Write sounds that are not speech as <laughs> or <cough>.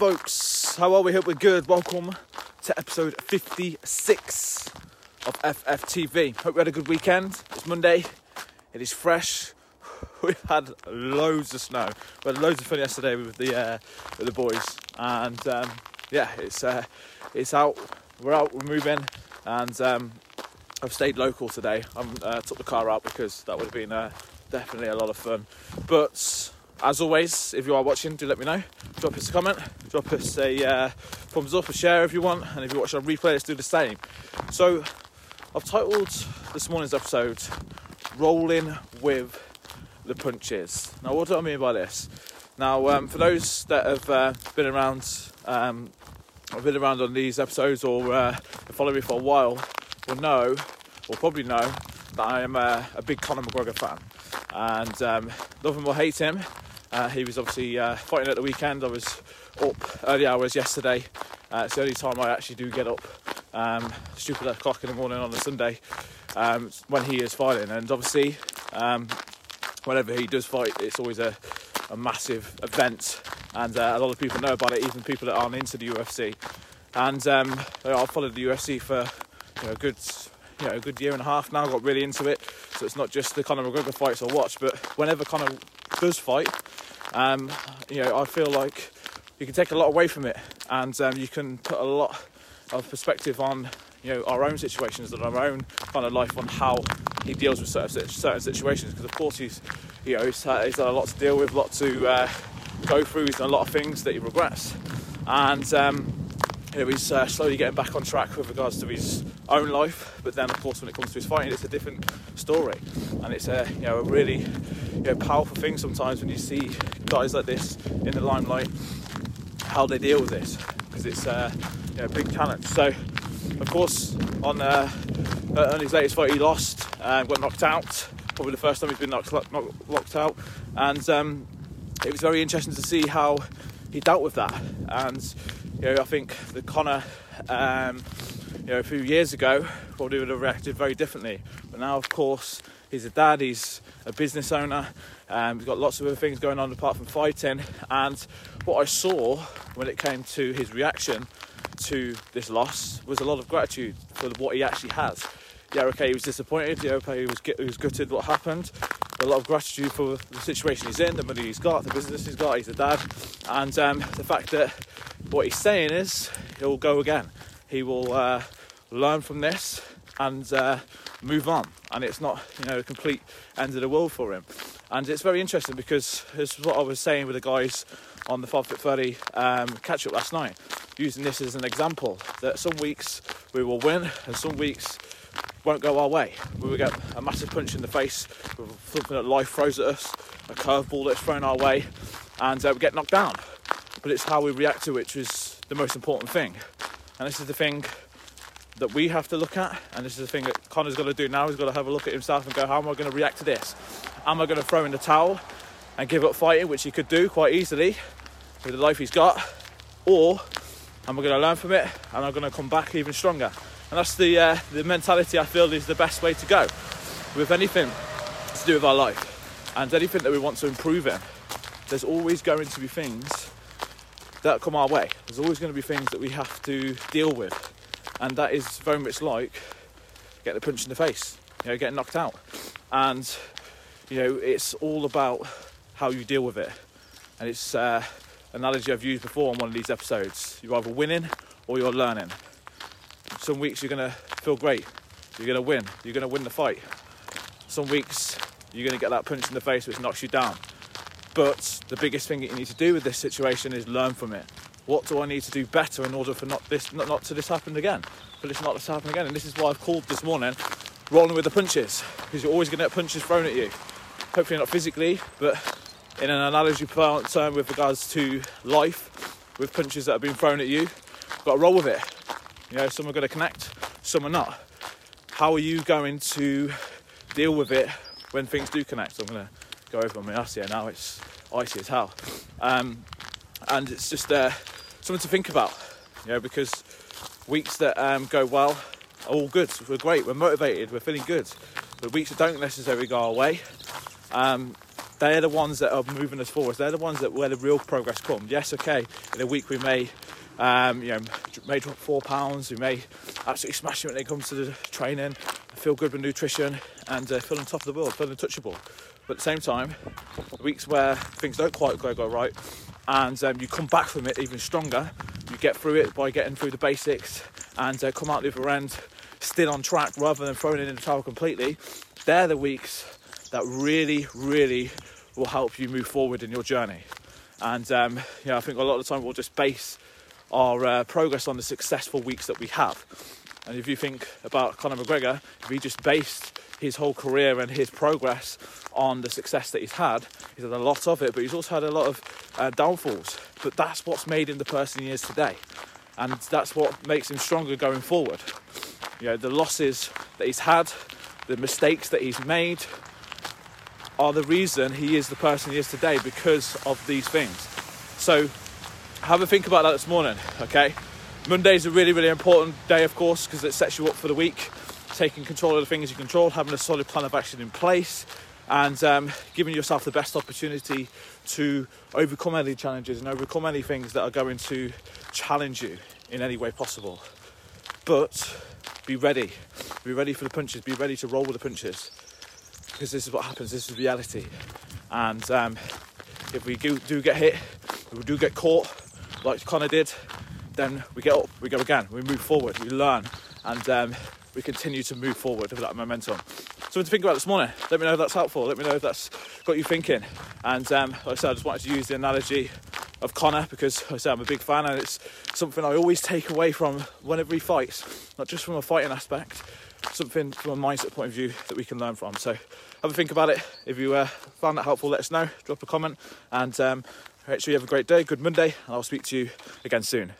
folks. How are we? Hope we're good. Welcome to episode 56 of FFTV. Hope we had a good weekend. It's Monday. It is fresh. <laughs> We've had loads of snow. We had loads of fun yesterday with the uh, with the boys, and um, yeah, it's uh, it's out. We're out. We're moving, and um, I've stayed local today. I uh, took the car out because that would have been uh, definitely a lot of fun. But as always, if you are watching, do let me know. Drop us a comment, drop us a uh, thumbs up, a share if you want, and if you're watching on replay, let's do the same. So, I've titled this morning's episode "Rolling with the Punches." Now, what do I mean by this? Now, um, for those that have uh, been around, um, I've been around on these episodes or uh, follow me for a while, will know, or probably know, that I am a, a big Conor McGregor fan, and um, love him or hate him. Uh, he was obviously uh, fighting at the weekend. I was up early hours yesterday. Uh, it's the only time I actually do get up. Um, stupid o'clock in the morning on a Sunday um, when he is fighting, and obviously, um, whenever he does fight, it's always a, a massive event, and uh, a lot of people know about it, even people that aren't into the UFC. And um, I've followed the UFC for you know, a good you know, a good year and a half now. Got really into it, so it's not just the Conor McGregor fights I watch, but whenever Conor does fight, um, you know, I feel like you can take a lot away from it, and um, you can put a lot of perspective on you know our own situations and our own kind of life on how he deals with certain, situations. Because of course he's you know he's had, he's had a lot to deal with, a lot to uh, go through. He's done a lot of things that he regrets, and um, you know, he's uh, slowly getting back on track with regards to his own life. But then, of course, when it comes to his fighting, it's a different story, and it's a you know a really you know, powerful thing sometimes when you see guys like this in the limelight, how they deal with this because it's uh, you know, a big challenge. So, of course, on uh, on his latest fight, he lost, uh, got knocked out. Probably the first time he's been knocked, knocked, knocked out, and um, it was very interesting to see how he dealt with that. And you know, I think the Conor, um, you know, a few years ago probably would have reacted very differently. But now, of course, he's a dad, he's a business owner, um, he's got lots of other things going on apart from fighting. And what I saw when it came to his reaction to this loss was a lot of gratitude for what he actually has. Yeah, okay, he was disappointed. Yeah, okay, he was he was gutted what happened. A lot of gratitude for the situation he's in, the money he's got, the business he's got. He's a dad, and um, the fact that what he's saying is he'll go again. He will uh, learn from this and uh, move on. And it's not, you know, a complete end of the world for him. And it's very interesting because this is what I was saying with the guys on the 5 Foot 30 um, catch up last night, using this as an example that some weeks we will win and some weeks won't go our way. We will get a massive punch in the face with something that life throws at us, a curveball that's thrown our way, and uh, we get knocked down but it's how we react to it which is the most important thing. And this is the thing that we have to look at, and this is the thing that Conor's got to do now. He's got to have a look at himself and go, how am I going to react to this? Am I going to throw in the towel and give up fighting, which he could do quite easily with the life he's got, or am I going to learn from it and I'm going to come back even stronger? And that's the uh, the mentality I feel is the best way to go with anything to do with our life and anything that we want to improve in. There's always going to be things that come our way. There's always going to be things that we have to deal with, and that is very much like getting a punch in the face, you know, getting knocked out, and you know, it's all about how you deal with it, and it's uh, analogy I've used before on one of these episodes. You're either winning or you're learning. Some weeks you're to feel great, you're to win, you're to win the fight. Some weeks you're to get that punch in the face which knocks you down but the biggest thing that you need to do with this situation is learn from it. What do I need to do better in order for not this not, not to this happen again? For this not to happen again. And this is why I've called this morning rolling with the punches. Because you're always gonna get punches thrown at you. Hopefully not physically, but in an analogy term with regards to life, with punches that have been thrown at you, you've got to roll with it. You know, some are gonna connect, some are not. How are you going to deal with it when things do connect? I'm gonna go over on my ass here now. It's icy as hell, um, and it's just uh, something to think about, you know, because weeks that um, go well are all good. We're great. We're motivated. We're feeling good. But weeks that don't necessarily go our way, um, they're the ones that are moving us forward. They're the ones that where the real progress comes. Yes, okay, in a week we may, um, you know, may drop four pounds. We may absolutely smash it when it comes to the training, feel good with nutrition, and uh, feel on top of the world, feel untouchable. But at the same time, weeks where things don't quite go, go right, and um, you come back from it even stronger. You get through it by getting through the basics and uh, come out the other end still on track rather than throwing it in the towel completely. They're the weeks that really, really will help you move forward in your journey. And um, I think a lot of the time we'll just base our uh, progress on the successful weeks that we have. And if you think about Conor McGregor, if he just based his whole career and his progress on the success that he's had, he's had a lot of it, but he's also had a lot of uh, downfalls. But that's what's made him the person he is today. And that's what makes him stronger going forward. You know, the losses that he's had, the mistakes that he's made, are the reason he is the person he is today because of these things. So have a think about that this morning, okay? Monday is a really, really important day, of course, because it sets you up for the week. Taking control of the things you control, having a solid plan of action in place, and um, giving yourself the best opportunity to overcome any challenges and overcome any things that are going to challenge you in any way possible. But be ready. Be ready for the punches. Be ready to roll with the punches. Because this is what happens. This is reality. And um, if we do, do get hit, if we do get caught, like Conor did, then we get up, we go again, we move forward, we learn, and um, we continue to move forward with that momentum. Something to think about this morning. Let me know if that's helpful. Let me know if that's got you thinking. And um, like I said, I just wanted to use the analogy of Conor because like I said, I'm a big fan and it's something I always take away from whenever he fights, not just from a fighting aspect, something from a mindset point of view that we can learn from. So have a think about it. If you uh, found that helpful, let us know. Drop a comment and um, make sure you have a great day, good Monday, and I'll speak to you again soon.